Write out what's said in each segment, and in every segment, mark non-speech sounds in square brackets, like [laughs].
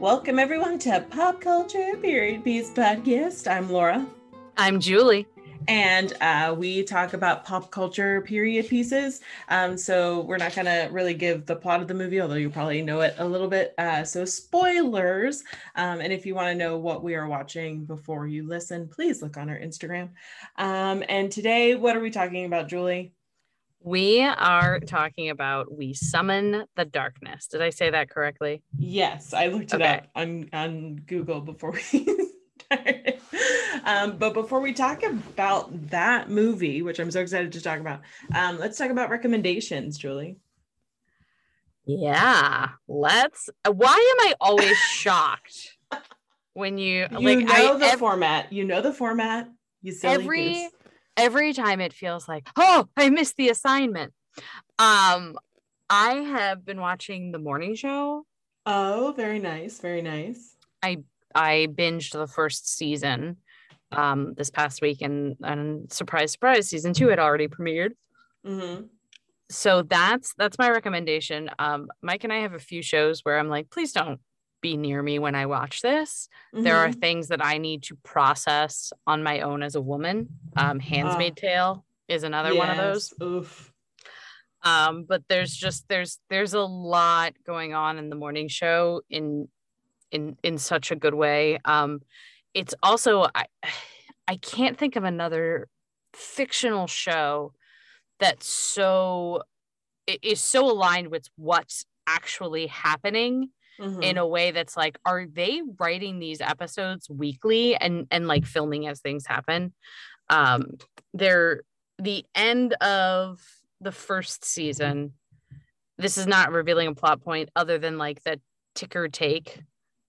Welcome everyone to Pop Culture Period Piece Podcast. I'm Laura. I'm Julie. And uh, we talk about pop culture period pieces. Um, so we're not going to really give the plot of the movie, although you probably know it a little bit. Uh, so spoilers. Um, and if you want to know what we are watching before you listen, please look on our Instagram. Um, and today, what are we talking about, Julie? We are talking about We Summon the Darkness. Did I say that correctly? Yes, I looked it okay. up on, on Google before we [laughs] started. Um, but before we talk about that movie, which I'm so excited to talk about, um, let's talk about recommendations, Julie. Yeah, let's. Why am I always [laughs] shocked when you, you like know I, the ev- format? You know the format. You silly every goose every time it feels like, oh, I missed the assignment. Um, I have been watching the morning show. Oh, very nice, very nice. I I binged the first season um this past week and and surprise surprise season 2 had already premiered. Mm-hmm. So that's that's my recommendation. Um Mike and I have a few shows where I'm like please don't be near me when I watch this. Mm-hmm. There are mm-hmm. things that I need to process on my own as a woman. Um, Handmaid's uh, Tale is another yes. one of those. Oof. Um, but there's just there's there's a lot going on in the morning show in in in such a good way. Um, it's also I I can't think of another fictional show that's so is so aligned with what's actually happening mm-hmm. in a way that's like are they writing these episodes weekly and and like filming as things happen um they're the end of the first season this is not revealing a plot point other than like the ticker take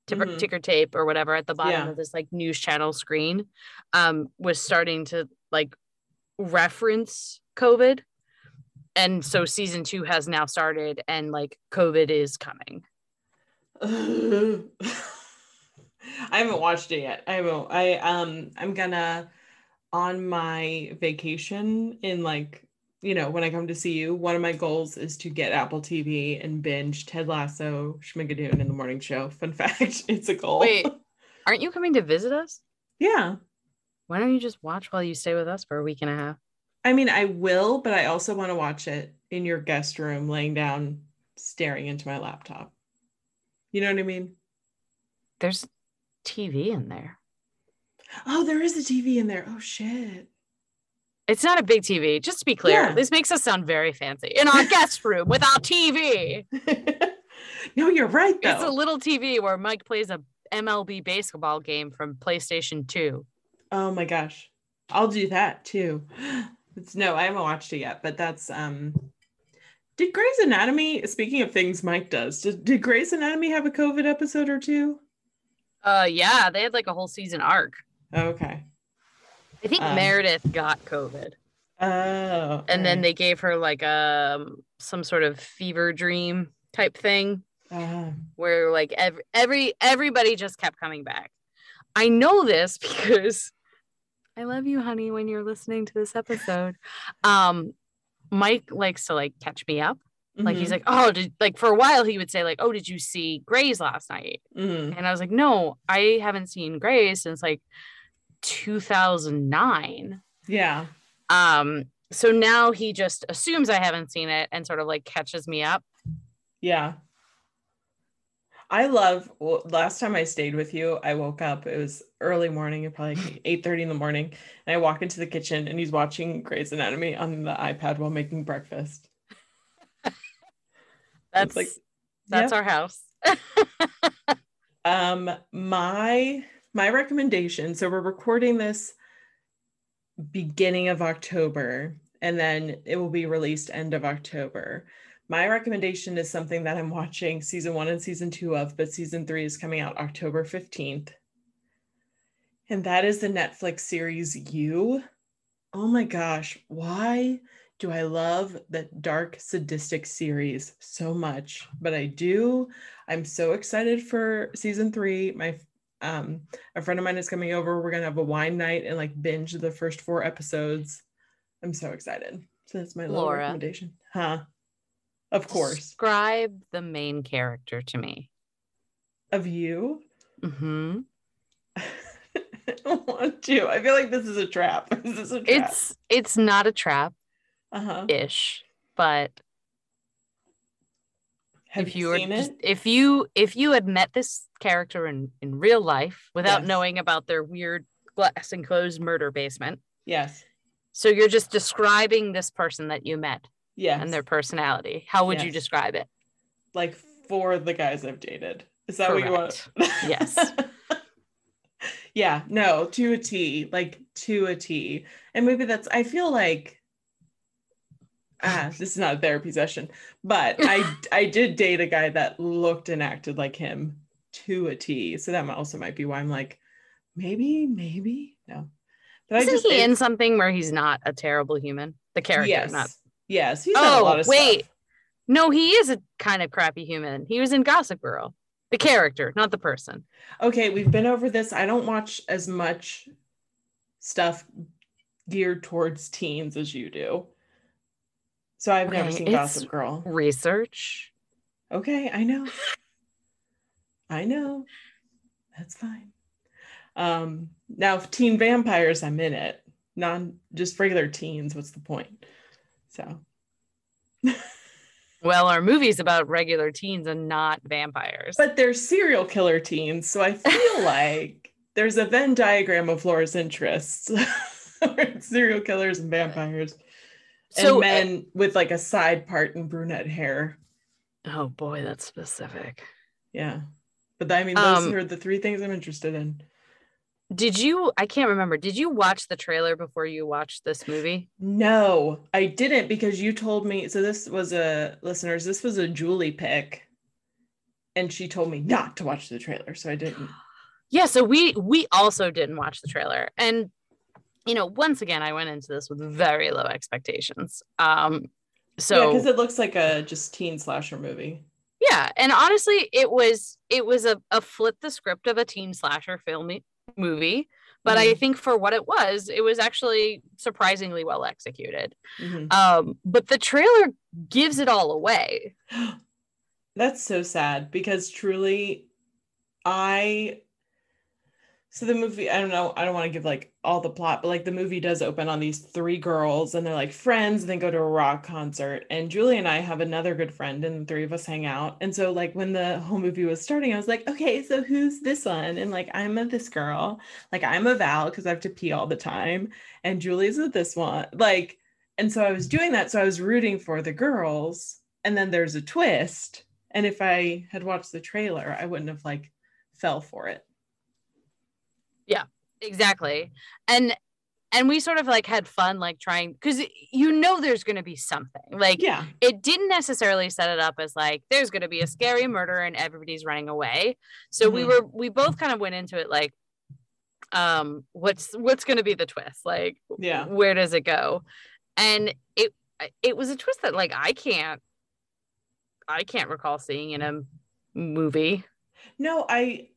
ticker, mm-hmm. ticker tape or whatever at the bottom yeah. of this like news channel screen um was starting to like reference covid and so season two has now started and like covid is coming [laughs] I haven't watched it yet. I haven't. I um. I'm gonna on my vacation in like you know when I come to see you. One of my goals is to get Apple TV and binge Ted Lasso, Schmigadoon in the morning show. [laughs] Fun fact: it's a goal. Wait, [laughs] aren't you coming to visit us? Yeah. Why don't you just watch while you stay with us for a week and a half? I mean, I will, but I also want to watch it in your guest room, laying down, staring into my laptop. You know what I mean? There's TV in there. Oh, there is a TV in there. Oh shit. It's not a big TV, just to be clear. Yeah. This makes us sound very fancy. In our guest room without TV. [laughs] no, you're right though. It's a little TV where Mike plays a MLB basketball game from PlayStation 2. Oh my gosh. I'll do that too. [gasps] It's no, I haven't watched it yet, but that's um did Grey's Anatomy, speaking of things Mike does, did, did Grey's Anatomy have a COVID episode or two? Uh yeah, they had like a whole season arc. Oh, okay. I think um, Meredith got COVID. Oh. And then they gave her like a um, some sort of fever dream type thing. Uh, where like every, every everybody just kept coming back. I know this [laughs] because I love you, honey, when you're listening to this episode. Um, Mike likes to like catch me up. Mm-hmm. Like he's mm-hmm. like, oh, did, like for a while he would say like, oh, did you see Grey's last night? Mm-hmm. And I was like, no, I haven't seen Grey's since like 2009. Yeah. Um. So now he just assumes I haven't seen it and sort of like catches me up. Yeah. I love well, last time I stayed with you, I woke up, it was early morning, probably like [laughs] 8 30 in the morning. And I walk into the kitchen and he's watching Grey's Anatomy on the iPad while making breakfast. [laughs] that's like that's yeah. our house. [laughs] um my my recommendation, so we're recording this beginning of October and then it will be released end of October my recommendation is something that I'm watching season one and season two of, but season three is coming out October 15th. And that is the Netflix series You. Oh my gosh, why do I love that dark sadistic series so much? But I do. I'm so excited for season three. My um a friend of mine is coming over. We're gonna have a wine night and like binge the first four episodes. I'm so excited. So that's my Laura. recommendation. Huh? Of course. Describe the main character to me. of you. [laughs] hmm I don't want to. I feel like this is a trap. [laughs] Is this a trap? It's it's not a trap uh-huh. ish, but Have if you, were just, it? if you if you had met this character in in real life without Yes. knowing about their weird glass enclosed murder basement, Yes. so you're just describing this person that you met Yes. and their personality. How would you describe it? like for the guys I've dated. Is that what you want? Yes. [laughs] yeah, no, to a T, like to a T. And maybe that's I feel like ah, this is not a therapy session, but I [laughs] I did date a guy that looked and acted like him to a T. So that also might be why I'm like, maybe, maybe, no. But Isn't he it- in something where he's not a terrible human? The character, yes, not yes, he's done a Oh, lot of wait. stuff. no, he is a kind of crappy human. He was in Gossip Girl. The character, not the person. Okay, we've been over this. I don't watch as much stuff geared towards teens as you do. So I've never seen Gossip Girl. Research. Okay, I know. I know. That's fine. Um now if teen vampires, I'm in it. Non just regular teens, what's the point? So Well, our movie's about regular teens and not vampires. but they're serial killer teens, so I feel [laughs] like there's a Venn diagram of Laura's interests. [laughs] serial killers and vampires. so, and men with like a side part and brunette hair. oh boy, that's specific. Yeah. But I mean, those Um, are the three things I'm interested in. Did you? I can't remember. Did you watch the trailer before you watched this movie? No, I didn't because you told me. So this was a listeners, this was a Julie pick. And she told me not to watch the trailer. So I didn't. [gasps] Yeah. So we we also didn't watch the trailer, and you know, once again, I went into this with very low expectations. Um, So because it looks like a just teen slasher movie. yeah and honestly it was it was a, a flip the script of a teen slasher film movie but i Mhm. think for what it was it was actually surprisingly well executed Mhm. um but the trailer gives it all away [gasps] That's so sad because truly, I. So the movie, I don't know, I don't want to give like all the plot, but like the movie does open on these three girls and they're like friends and they go to a rock concert. And Julie and I have another good friend and the three of us hang out. And so like when the whole movie was starting, I was like, okay, so who's this one? And like I'm a this girl, like I'm a Val because I have to pee all the time. And Julie's with this one. Like, and so I was doing that. So I was rooting for the girls. And then there's a twist. And if I had watched the trailer, I wouldn't have like fell for it. Exactly and and we sort of like had fun like trying because you know there's going to be something like Yeah. it didn't necessarily set it up as like there's going to be a scary murder and everybody's running away so we Mhm. were we both kind of went into it like um what's what's going to be the twist like Yeah. where does it go and it it was a twist that like i can't i can't recall seeing in a movie No, I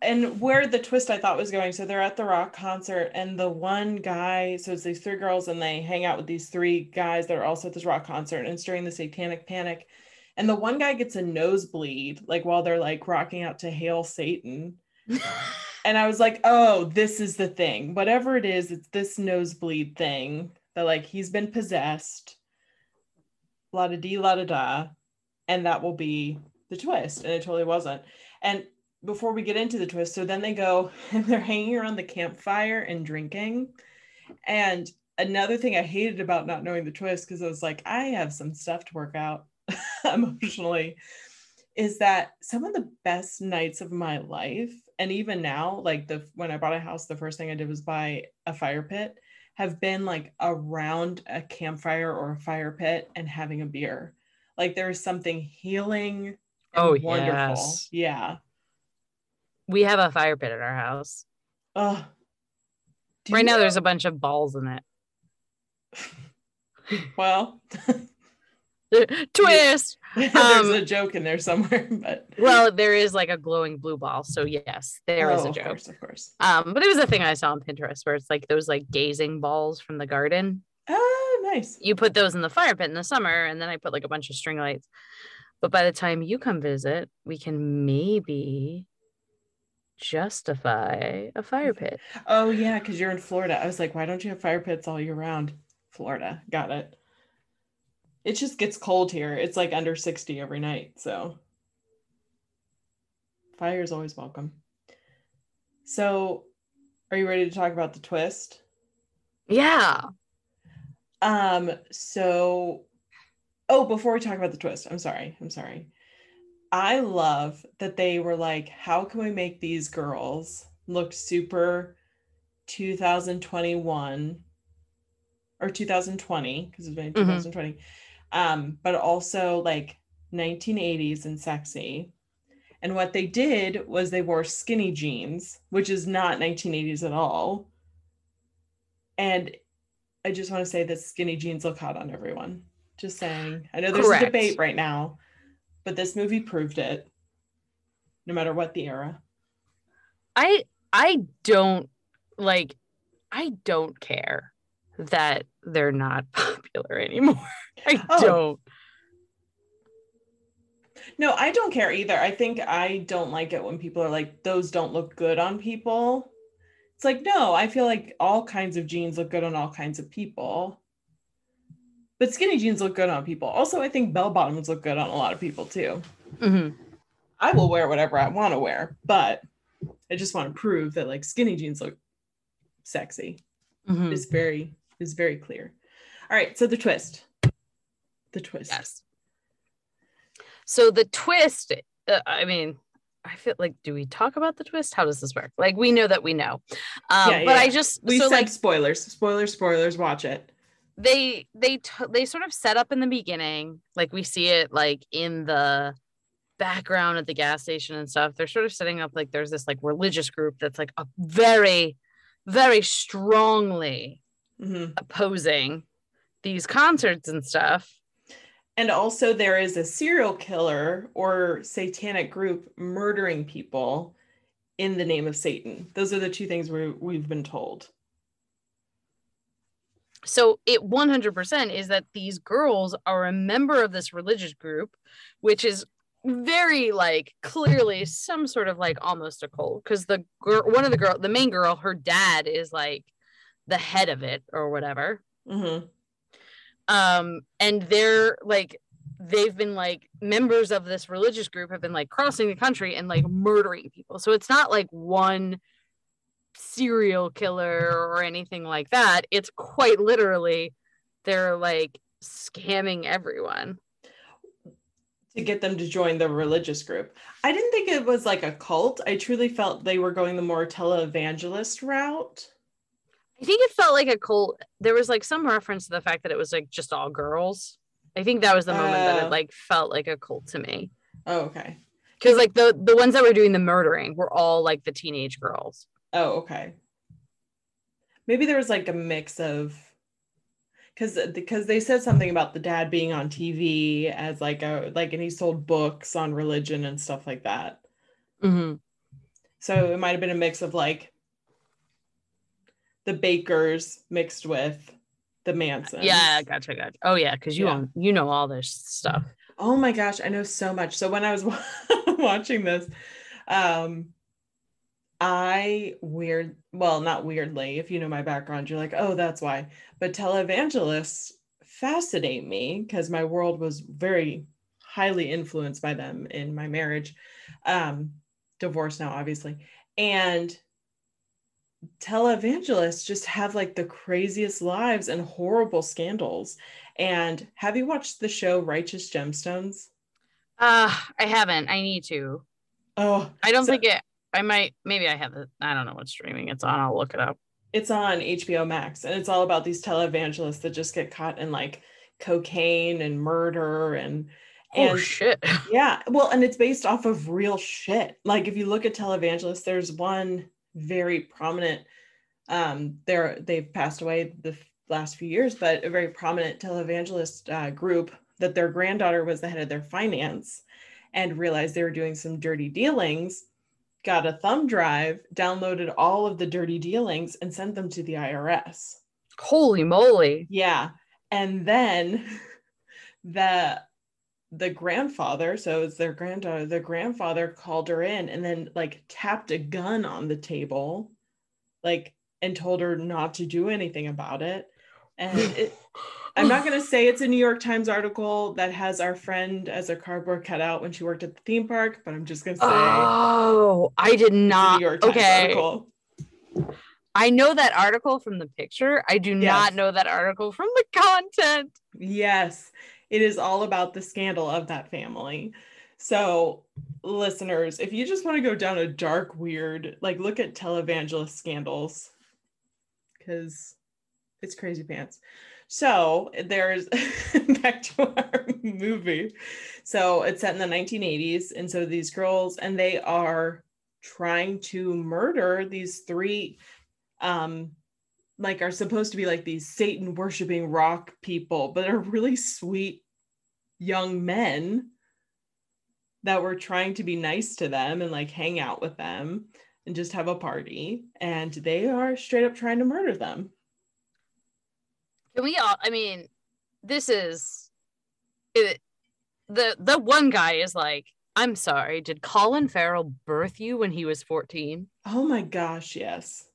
and where the twist I thought was going. So they're at the rock concert, and the one guy, so it's these three girls, and they hang out with these three guys that are also at this rock concert, and it's during the satanic panic. And the one guy gets a nosebleed, like while they're like rocking out to Hail Satan. [laughs] And I was like, oh, this is the thing. Whatever it is, it's this nosebleed thing that like he's been possessed. La da dee, la da da. And that will be the twist. And it totally wasn't. And before we get into the twist, so then they go [laughs] and they're hanging around the campfire and drinking. And another thing I hated about not knowing the twist, because I was like, I have some stuff to work out [laughs] emotionally, is that some of the best nights of my life, and even now, like the when I bought a house, the first thing I did was buy a fire pit, have been like around a campfire or a fire pit and having a beer. Like there is something healing Oh, wonderful. yes. Yeah. We have a fire pit at our house. Oh. right now there's a bunch of balls in it. [laughs] Well, [laughs] twist. [laughs] There's Um, a joke in there somewhere, but well there is like a glowing blue ball so yes there is Oh, a of joke. course, of course. um but it was a thing i saw on pinterest where it's like those like gazing balls from the garden. Oh, nice. you put those in the fire pit in the summer and then i put like a bunch of string lights. But by the time you come visit, we can maybe justify a fire pit. Oh yeah, because you're in Florida. I was like, why don't you have fire pits all year round? Florida, got it. It just gets cold here. It's like under 60 every night. So fire is always welcome. So are you ready to talk about the twist? Yeah. Um, so oh, before we talk about the twist, I'm sorry. I'm sorry. I love that they were like, how can we make these girls look super 2021 or 2020 because it's been 2020 um but also like 1980s and sexy. And what they did was they wore skinny jeans which is not 1980s at all. And i just want to say that skinny jeans look hot on everyone. Just saying. I know there's Correct. a debate right now but this movie proved it no matter what the era I I don't like I don't care that they're not [laughs] popular anymore. [laughs] I Oh. don't. No, I don't care either. I think I don't like it when people are like, those don't look good on people. It's like, no, I feel like all kinds of jeans look good on all kinds of people. But skinny jeans look good on people. Also, I think bell bottoms look good on a lot of people too. Mhm. I will wear whatever I want to wear, but I just want to prove that like skinny jeans look sexy. Mhm. Is very is very clear. All right, so the twist. The twist. Yes. So the twist, uh, I mean, I feel like, do we talk about the twist? How does this work? Like, we know that we know, um, Yeah, but I just We so said like spoilers, spoilers, spoilers. Watch it. They they t- they sort of set up in the beginning, like we see it like in the background at the gas station and stuff. They're sort of setting up like there's this like religious group that's like a very, very strongly Mhm. opposing these concerts and stuff. And also, there is a serial killer or satanic group murdering people in the name of Satan. Those are the two things we, we've been told. So it 100% is that these girls are a member of this religious group, which is very like clearly some sort of like almost a cult because the girl, one of the girl, the main girl, her dad is like the head of it or whatever. Mhm. um and they're like they've been like members of this religious group have been like crossing the country and like murdering people so it's not like one serial killer or anything like that it's quite literally they're like scamming everyone To get them to join the religious group. I didn't think it was like a cult. I truly felt they were going the more televangelist route. i think it felt like a cult there was like some reference to the fact that it was like just all girls i think that was the moment that Oh. it like felt like a cult to me Oh, okay. because like the the ones that were doing the murdering were all like the teenage girls Oh, okay. Maybe there was like a mix of because because they said something about the dad being on TV as like a like and he sold books on religion and stuff like that. mm-hmm. So it might have been a mix of like the Bakkers mixed with the Mansons. Yeah, gotcha, gotcha. Oh yeah, because you Yeah. own, you know all this stuff. Oh my gosh, I know so much. So when I was [laughs] watching this, um, I weird, well, not weirdly, if you know my background, you're like, oh, that's why. But televangelists fascinate me because my world was very highly influenced by them in my marriage. Um, divorced now, obviously. And televangelists just have like the craziest lives and horrible scandals. And have you watched the show Righteous Gemstones? Uh, I haven't. I need to. Oh, I don't So- think it. I might. Maybe I have it. I don't know what streaming it's on. I'll look it up. it's on HBO Max and it's all about these televangelists that just get caught in like cocaine and murder and Oh shit. [laughs] yeah, well, and it's based off of real shit. Like if you look at televangelists, there's one very prominent um they're they've passed away the last few years, but a very prominent televangelist uh, group that their granddaughter was the head of their finance and realized they were doing some dirty dealings, got a thumb drive, downloaded all of the dirty dealings and sent them to the IRS. Holy moly. Yeah. And then the the grandfather, so it's their granddaughter, the grandfather called her in and then like tapped a gun on the table, like, and told her not to do anything about it. And it, I'm not [sighs] going to say it's a New York Times article that has our friend as a cardboard cutout when she worked at the theme park, but I'm just going to say. Oh, I did not. New York Times okay. Article. I know that article from the picture. I do yes. not know that article from the content. Yes it is all about the scandal of that family. So, listeners, if you just want to go down a dark, weird, like look at televangelist scandals, because it's crazy pants. So, there's [laughs] back to our movie. So, it's set in the 1980s. And so, these girls, and they are trying to murder these three um like are supposed to be like these Satan worshiping rock people, but are really sweet young men that were trying to be nice to them and like hang out with them and just have a party. And they are straight up trying to murder them. Can we all, I mean, this is it, the the one guy is like, I'm sorry, did Colin Farrell birth you when he was 14? Oh my gosh, yes.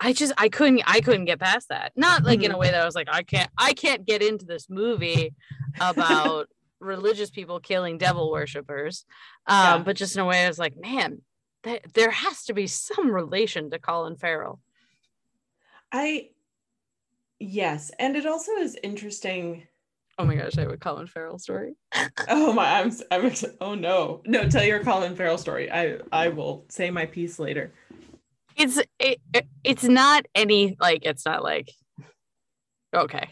I just I couldn't I couldn't get past that. Not like in a mm-hmm. way that I was like I can't I can't get into this movie about [laughs] religious people killing devil worshippers. Um, yeah. but just in a way I was like, man, th- there has to be some relation to Colin Farrell. I yes, and it also is interesting. Oh my gosh, I have a Colin Farrell story. [laughs] oh my, I'm I'm oh no. No, tell your Colin Farrell story. I I will say my piece later it's it, it's not any like it's not like okay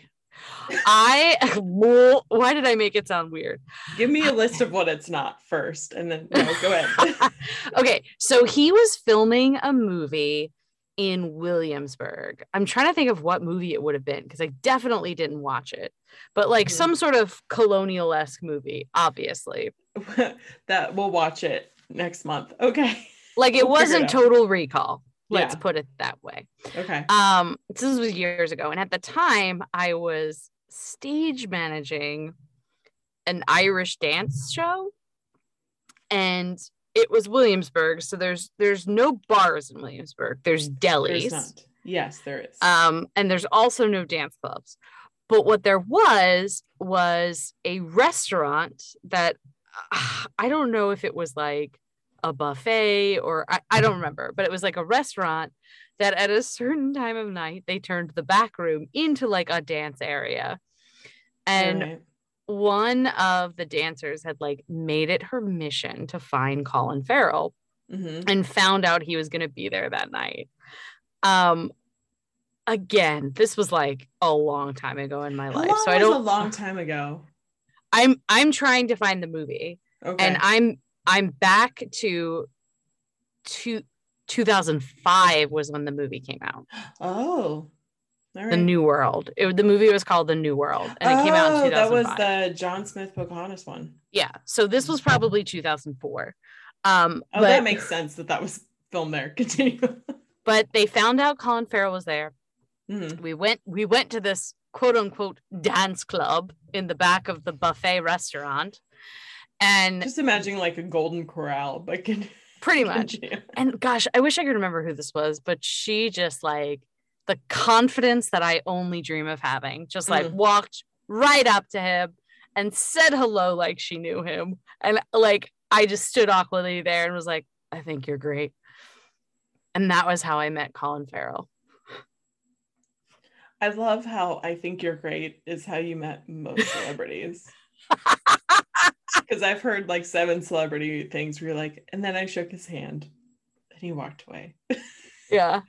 i [laughs] why did i make it sound weird give me a list of what it's not first and then no, go ahead [laughs] okay so he was filming a movie in williamsburg. I'm trying to think of what movie it would have been because i definitely didn't watch it but like mm-hmm. some sort of colonial-esque movie obviously. [laughs] That we'll watch it next month. Okay. [laughs] Like it we'll wasn't it total recall let's yeah. put it that way. Okay. Um this was years ago and at the time i was stage managing an irish dance show and it was williamsburg so there's there's no bars in williamsburg. There's delis. there's yes there is. Um and there's also no dance clubs. But what there was was a restaurant that uh, [sighs] i don't know if it was like a buffet or I, I don't remember, but it was like a restaurant that at a certain time of night they turned the back room into like a dance area. And right. One of the dancers had like made it her mission to find Colin Farrell mm-hmm. and found out he was going to be there that night. Um, again, this was like a long time ago in my How life. so I don't a long time ago. I'm I'm trying to find the movie. Okay. And I'm I'm back to to 2005 was when the movie came out. [gasps] Oh. Right. The New World. It, the movie was called The New World, and it oh, came out in 2005. That was the John Smith Pocahontas one. Yeah, so this was probably 2004. Um, oh, but, that makes sense that that was filmed there. [laughs] Continue. but they found out Colin Farrell was there. Mm-hmm. We went. We went to this quote unquote dance club in the back of the buffet restaurant and just imagining like a golden corral, but can pretty much. And gosh, I wish I could remember who this was, but she just like the confidence that I only dream of having, just like mm. walked right up to him and said hello like she knew him. And like I just stood awkwardly there and was like, I think you're great. And that was how I met Colin Farrell. I love how I think you're great is how you met most celebrities. [laughs] because I've heard like seven celebrity things where you're like, and then I shook his hand and he walked away. [laughs] yeah.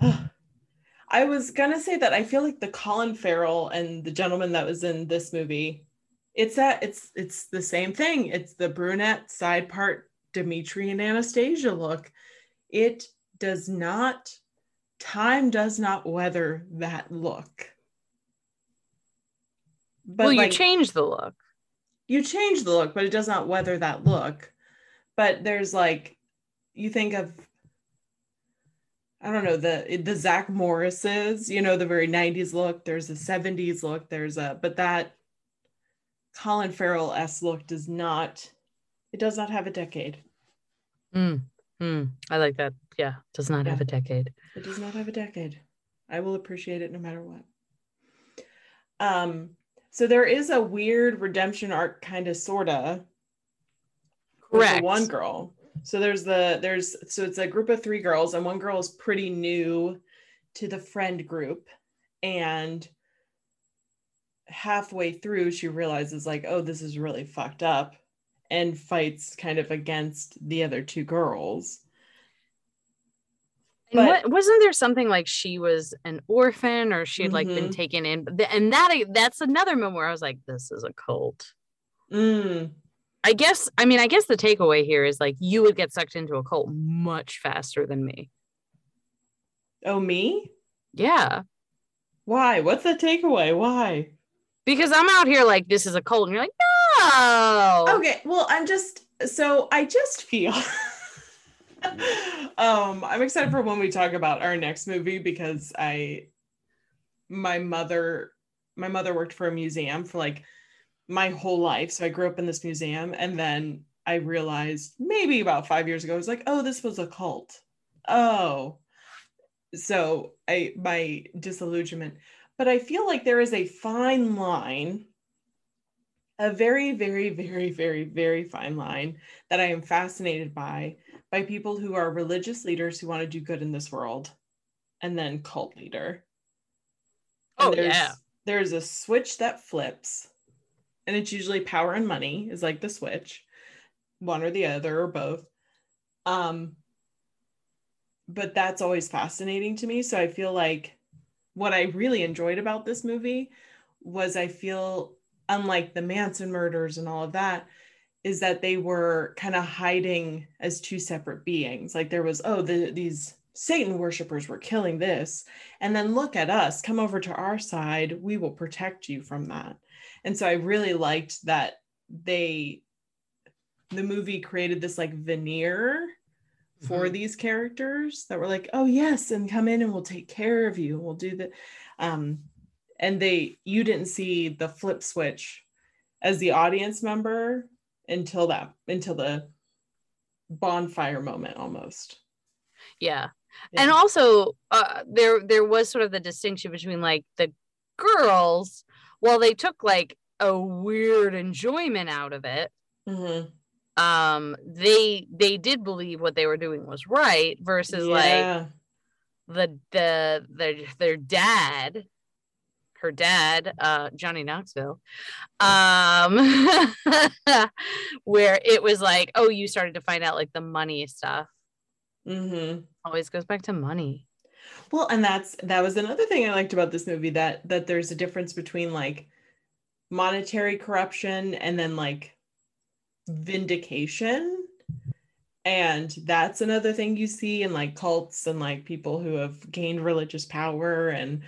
[sighs] I was gonna say that I feel like the Colin Farrell and the gentleman that was in this movie, it's that it's it's the same thing. It's the brunette side part Dimitri and Anastasia look. It does not time does not weather that look. But well, you like, change the look you change the look, but it does not weather that look. But there's like, you think of, I don't know, the the Zach Morris's, you know, the very 90s look. There's a 70s look. There's a, but that Colin Farrell s look does not it does not have a decade. Mm, mm, I like that. Yeah, does not Yeah. have a decade. It does not have a decade. I will appreciate it no matter what. Um, so there is a weird redemption arc, kind of sorta, Correct. one girl. So there's the there's so it's a group of three girls, and one girl is pretty new to the friend group, and halfway through she realizes like, oh, this is really fucked up, and fights kind of against the other two girls. And But- what, wasn't there something like she was an orphan or she had like been Mhm. taken in? And that that's another moment where I was like, this is a cult. Mm, I guess I mean I guess the takeaway here is like you would get sucked into a cult much faster than me. oh, me? Yeah. Why? What's the takeaway? Why? Because I'm out here like this is a cult and you're like, no. Okay, well, I'm just so I just feel [laughs] um I'm excited for when we talk about our next movie because I my mother my mother worked for a museum for like my whole life. So I grew up in this museum and then I realized maybe about 5 years ago I was like, "Oh, this was a cult." Oh. So I my disillusionment but I feel like there is a fine line a very, very, very, very, very fine line that I am fascinated by by people who are religious leaders who want to do good in this world, and then cult leader. And Oh, there's, yeah. There's a switch that flips, and it's usually power and money is like the switch, one or the other or both. Um, but that's always fascinating to me. So I feel like what I really enjoyed about this movie was I feel unlike the Manson murders and all of that, is that they were kind of hiding as two separate beings. Like there was, oh, the, these Satan worshippers were killing this. And then look at us, come over to our side. We will protect you from that. And so I really liked that they, the movie created this like veneer for Mhm. these characters that were like, oh, yes, and come in and we'll take care of you. We'll do the, um, and they you didn't see the flip switch as the audience member until that until the bonfire moment almost Yeah. Yeah. And also uh there there was sort of the distinction between like the girls, while they took like a weird enjoyment out of it, Mhm. um, they they did believe what they were doing was right versus like the the their their dad her dad uh johnny knoxville um [laughs] where it was like oh you started to find out like the money stuff mm-hmm. always goes back to money well and that's that was another thing i liked about this movie that that there's a difference between like monetary corruption and then like vindication. And that's another thing you see in like cults and like people who have gained religious power and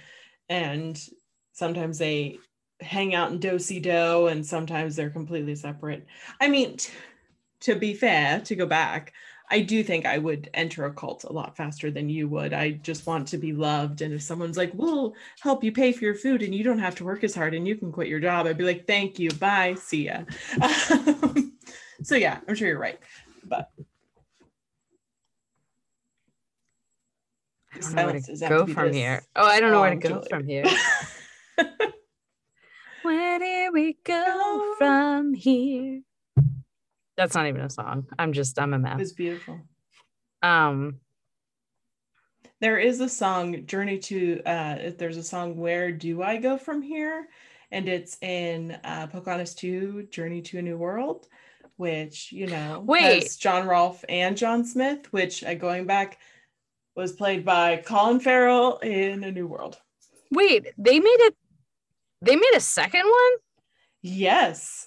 and sometimes they hang out in do-si-do and sometimes they're completely separate. I mean t- to be fair to go back i do think i would enter a cult a lot faster than you would i just want to be loved and if someone's like we'll help you pay for your food and you don't have to work as hard and you can quit your job i'd be like thank you bye see ya [laughs] so yeah i'm sure you're right but I don't know where to go from this here. Oh, I don't know where to go Julie. from here. [laughs] Where do we Go. from here? That's not even a song. I'm just I'm a it mess. was beautiful Um, there is a song journey to uh there's a song where do i go from here and it's in uh pocahontas 2 journey to a new world which you know Wait. john rolfe and john smith which uh, going back was played by colin farrell in a new world wait, they made it. They made a second one. yes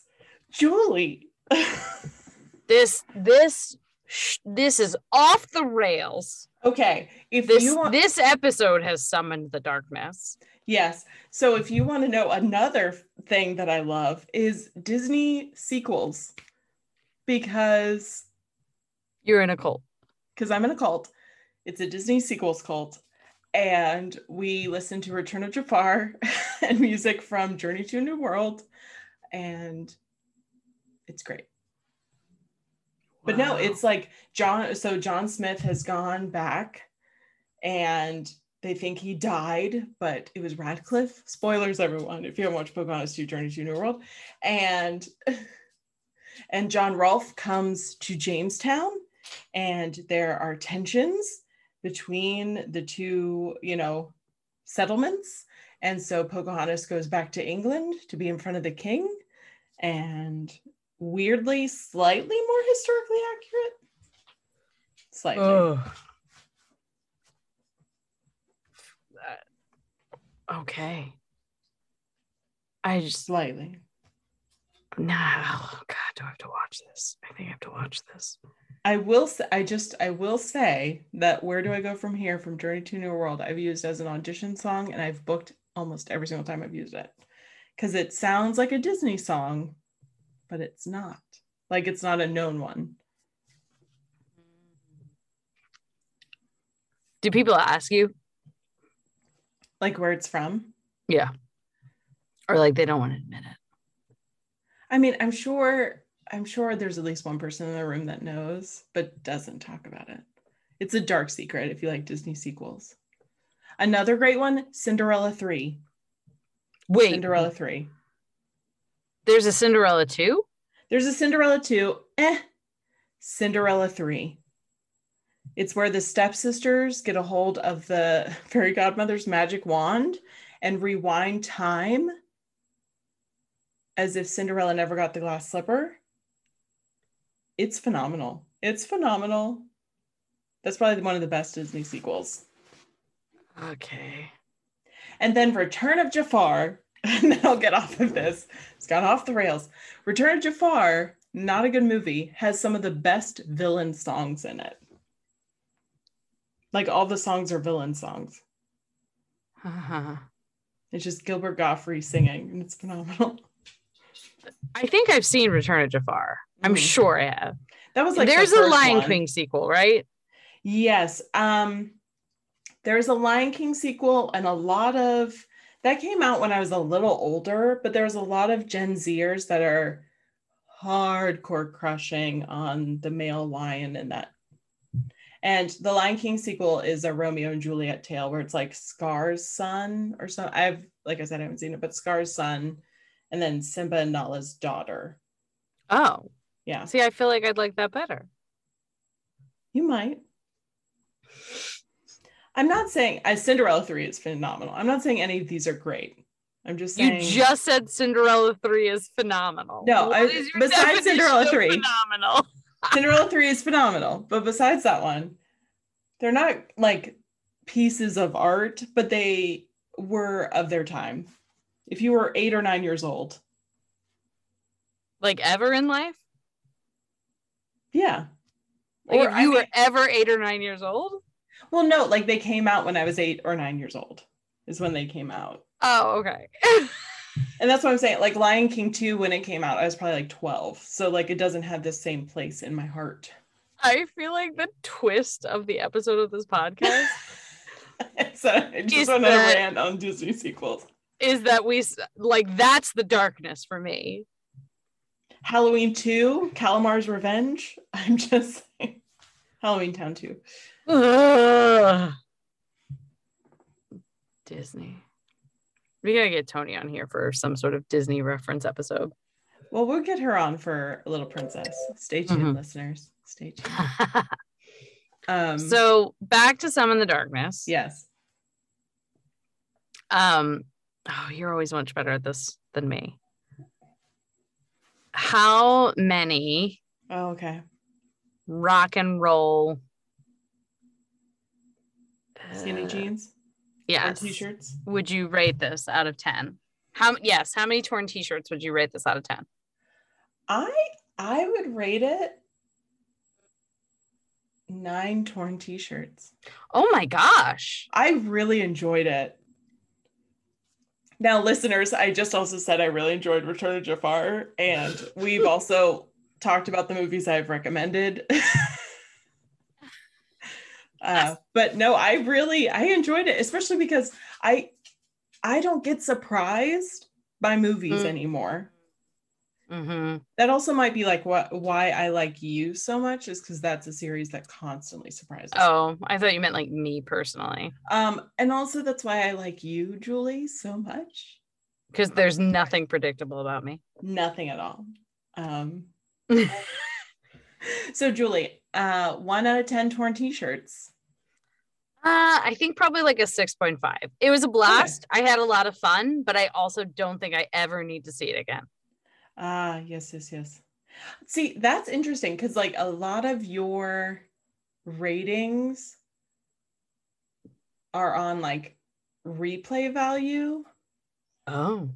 julie [laughs] This this sh- this is off the rails. okay if This want this episode has summoned the darkness. Yes. So if you want to know another thing that I love is Disney sequels because You're in a cult. because I'm in a cult. It's a Disney sequels cult. And we listen to Return of Jafar [laughs] and music from Journey to a New World. and it's great. But no, it's like John. So John Smith has gone back and they think he died, but it was Ratcliffe. Spoilers, everyone, if you haven't watched Pocahontas 2 Journey to New World. And [laughs] and John Rolfe comes to Jamestown and there are tensions between the two, you know, settlements. And so Pocahontas goes back to England to be in front of the king and weirdly slightly more historically accurate. Slightly. Uh, okay. I just Slightly. no. Oh God, do I have to watch this? I think I have to watch this. I will say, I just, I will say that Where Do I Go From Here from Journey to New World, I've used as an audition song and I've booked almost every single time I've used it because it sounds like a Disney song, but it's not. Like it's not a known one. Do people ask you? Like where it's from. Yeah. Or like they don't want to admit it. I mean, I'm sure, I'm sure there's at least one person in the room that knows, but doesn't talk about it. It's a dark secret if you like Disney sequels. Another great one, Cinderella 3. Wait, Cinderella 3. There's a Cinderella too? There's a Cinderella 2, eh. Cinderella 3. It's where the stepsisters get a hold of the [laughs] fairy godmother's magic wand and rewind time as if Cinderella never got the glass slipper. It's phenomenal. It's phenomenal. That's probably one of the best Disney sequels. Okay. And then Return of Jafar, [laughs] and then I'll get off of this. It's gone off the rails. Return of Jafar, not a good movie, has some of the best villain songs in it. Like all the songs are villain songs. Uh-huh. It's just Gilbert Gottfried singing, and it's phenomenal. [laughs] I think I've seen Return of Jafar. I'm Mhm. sure I have. That was like the There's a Lion one. King sequel, right? Yes. Um, there's a Lion King sequel, and a lot of that came out when I was a little older, but there's a lot of Gen Zers that are hardcore crushing on the male lion in that. And the Lion King sequel is a Romeo and Juliet tale where it's like Scar's son or so. I've, like I said, I haven't seen it, but Scar's son, and then Simba and Nala's daughter. Oh, Yeah, see, I feel like I'd like that better. you might. I'm not saying I Cinderella 3 is phenomenal. I'm not saying any of these are great. I'm just saying You just said Cinderella 3 is phenomenal. No, I- is besides Cinderella 3. Phenomenal. [laughs] Cinderella 3 is phenomenal. But besides that one, they're not like pieces of art, but they were of their time. If you were eight or nine years old, Like ever in life? yeah. Like Or, if I you were ever eight or nine years old? Well, no, like they came out when I was eight or nine years old, is when they came out. Oh, okay. [laughs] And that's what I'm saying. Like Lion King 2, when it came out, I was probably like 12. So, like, it doesn't have the same place in my heart. I feel like the twist of the episode of this podcast [laughs] so, I just Is went on that- rant on Disney sequels. is that we like that's the darkness for me. Halloween 2, Kalabar's Revenge. [laughs] I'm just saying. Halloween Town 2. Ugh. Disney. We gotta get Tony on here for some sort of Disney reference episode. Well, we'll get her on for little princess. Stay tuned, Mhm. listeners. Stay tuned. [laughs] Um, so back to Summon the darkness. yes. Um, oh, you're always much better at this than me. How many Oh, okay. rock and roll Skinny uh, jeans Yes. and t-shirts. Would you rate this out of 10? How yes, how many torn t-shirts would you rate this out of 10? I I would rate it nine torn t-shirts. Oh my gosh. I really enjoyed it. Now, listeners, I just also said I really enjoyed Return of Jafar, and we've also talked about the movies I've recommended. [laughs] uh, but no, I really I enjoyed it, especially because I I don't get surprised by movies Mm. anymore. Mm-hmm. That also might be like what why I like you so much is because that's a series that constantly surprises. me. Oh, I thought you meant like me personally, Um, and also that's why I like you, Julie, so much. because there's nothing predictable about me. Nothing at all. Um, [laughs] [laughs] so Julie, uh, one out of ten torn t-shirts. Uh, I think probably like a 6.5. It was a blast. I had a lot of fun, but I also don't think I ever need to see it again. Ah, yes, yes, yes. See, that's interesting because like a lot of your ratings are on like replay value, Oh.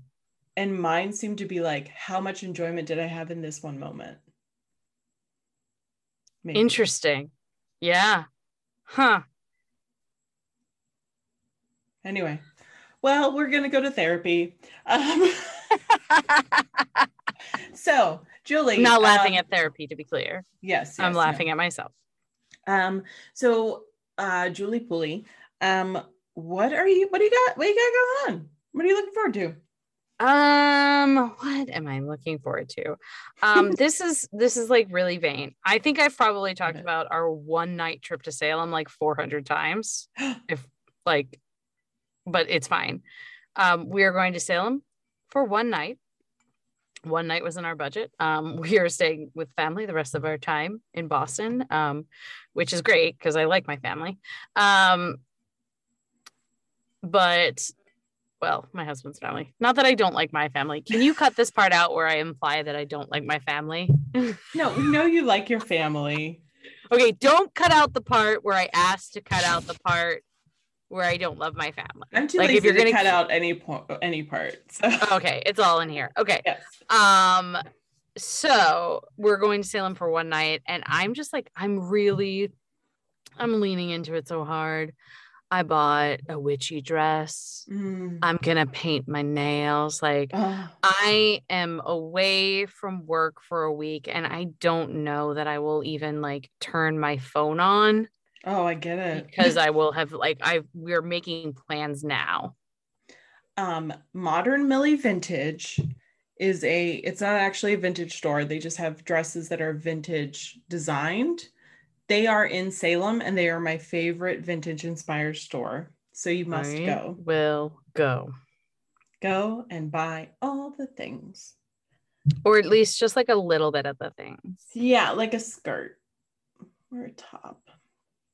and mine seem to be like, how much enjoyment did I have in this one moment? Maybe. Interesting. Yeah. Huh. Anyway, well, we're gonna go to therapy. Um, [laughs] so, Julie, Not laughing um, at therapy, to be clear. yes, I'm yes, laughing at myself. Um, so, uh, Julie Pooley, um, what are you? What do you got? What do you got going on? What are you looking forward to? Um, what am I looking forward to? Um, [laughs] this is this is like really vain. I think I've probably talked about our one night trip to Salem like 400 times. [gasps] if like, but it's fine. Um, we are going to Salem for one night. One night was in our budget. Um, [laughs] we are staying with family the rest of our time in Boston, um, which is great because I like my family. Um, but well, my husband's family. Not that I don't like my family. Can you cut this part out where I imply that I don't like my family? [laughs] No, we know you like your family. okay, don't cut out the part where I asked to cut out the part where I don't love my family. I'm too Like, lazy if you're to gonna cut out any point, any part. So, Okay, it's all in here. Okay. yes. Um so we're going to Salem for one night and I'm just like I'm really I'm leaning into it so hard. I bought a witchy dress. Mm. I'm going to paint my nails like Oh, I am away from work for a week and I don't know that I will even like turn my phone on oh, I get it. because I will have like I we're making plans now. um modern millie vintage is a it's not actually a vintage store they just have dresses that are vintage designed they are in salem and they are my favorite vintage inspired store so you must I go Will go. go and buy all the things Or at least just like a little bit of the things. yeah like a skirt or a top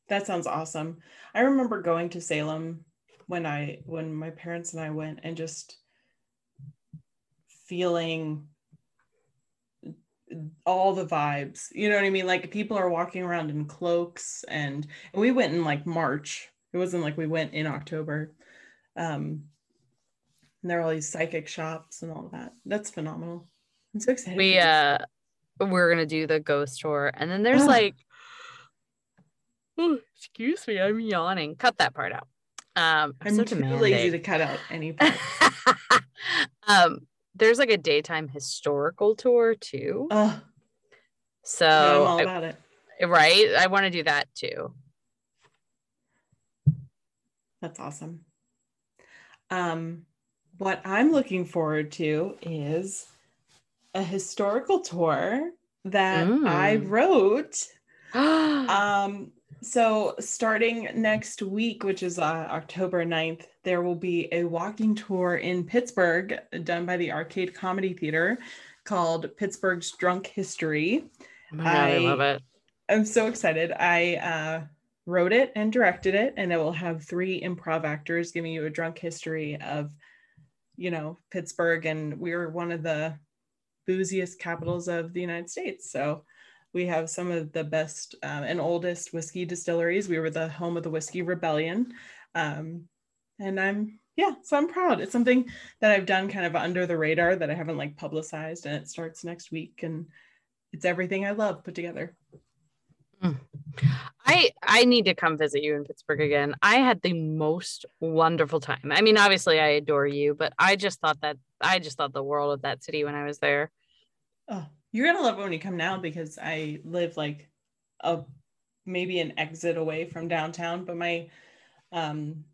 that sounds awesome. I remember going to salem when i when my parents and i went and just feeling all the vibes you know what i mean? Like people are walking around in cloaks and, and we went in like march. It wasn't like we went in october. Um and there are all these psychic shops and all that. That's phenomenal. I'm so excited We uh we're gonna do the ghost tour. And then there's Ugh. like Oh, excuse me, I'm yawning. Cut that part out. Um I'm, i'm so too demanding. lazy to cut out any [laughs] part um there's like a daytime historical tour too. oh So i'm all I- about it right, I want to do that too. That's awesome. Um, what I'm looking forward to is a historical tour that I Mm. wrote. [gasps] Um, so starting next week, which is uh, October 9th, there will be a walking tour in Pittsburgh done by the Arcade Comedy Theater called Pittsburgh's Drunk History. Oh God, I, I- love it. I'm so excited. I uh, wrote it and directed it, and it will have three improv actors giving you a drunk history of, you know, Pittsburgh. And we're one of the booziest capitals of the United States. So we have some of the best um, and oldest whiskey distilleries. We were the home of the Whiskey Rebellion. Um, and I'm, yeah, so I'm proud. It's something that I've done kind of under the radar that I haven't like publicized, and it starts next week. And it's everything I love put together. I I need to come visit you in Pittsburgh again. I had the most wonderful time. I mean, obviously I adore you, but I just thought that I just thought the world of that city when I was there. Oh, you're gonna love it when you come now because I live like a maybe an exit away from downtown, but my um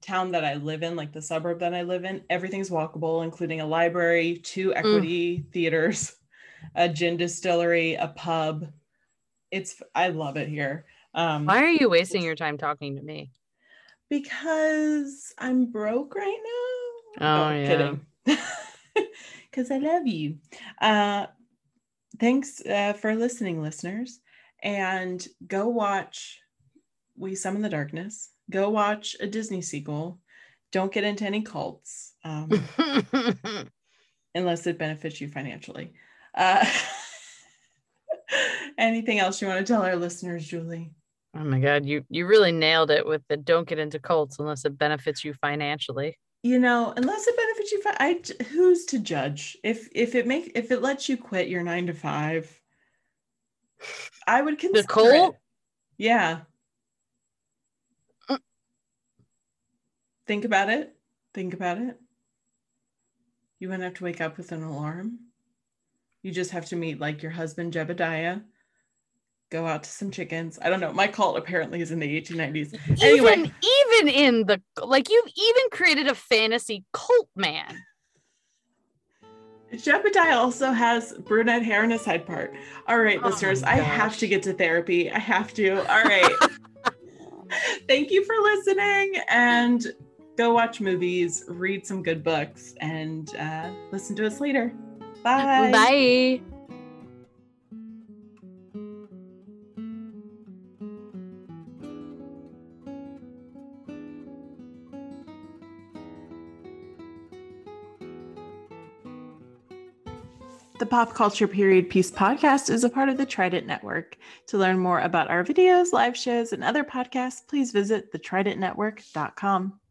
town that I live in, like the suburb that I live in, everything's walkable, including a library, two equity mm. theaters, [laughs] a gin distillery, a pub. It's I love it here. Um, Why are you wasting your time talking to me? Because I'm broke right now. Oh, yeah. [laughs] kidding. Because I love you. Uh, thanks uh, for listening, listeners. And go watch We Summon the Darkness. Go watch a Disney sequel. Don't get into any cults um, [laughs] unless it benefits you financially. Uh, [laughs] anything else you want to tell our listeners, Julie? Oh my God, you you really nailed it with the don't get into cults unless it benefits you financially. You know, unless it benefits you, I who's to judge if if it make if it lets you quit your nine to five. I would consider the cult. It. Yeah. Think about it. Think about it. You wouldn't have to wake up with an alarm. You just have to meet like your husband Jebediah go out to some chickens. I don't know. My cult apparently is in the 1890s. Anyway, even, even in the like, you've even created a fantasy cult man. Jebediah also has brunette hair in his side part. All right, oh listeners, I have to get to therapy. I have to. All right. [laughs] Thank you for listening and go watch movies, read some good books, and uh, listen to us later. Bye. Bye. The Pop Culture Period Piece podcast is a part of the Trident Network. To learn more about our videos, live shows, and other podcasts, please visit thetridentnetwork.com.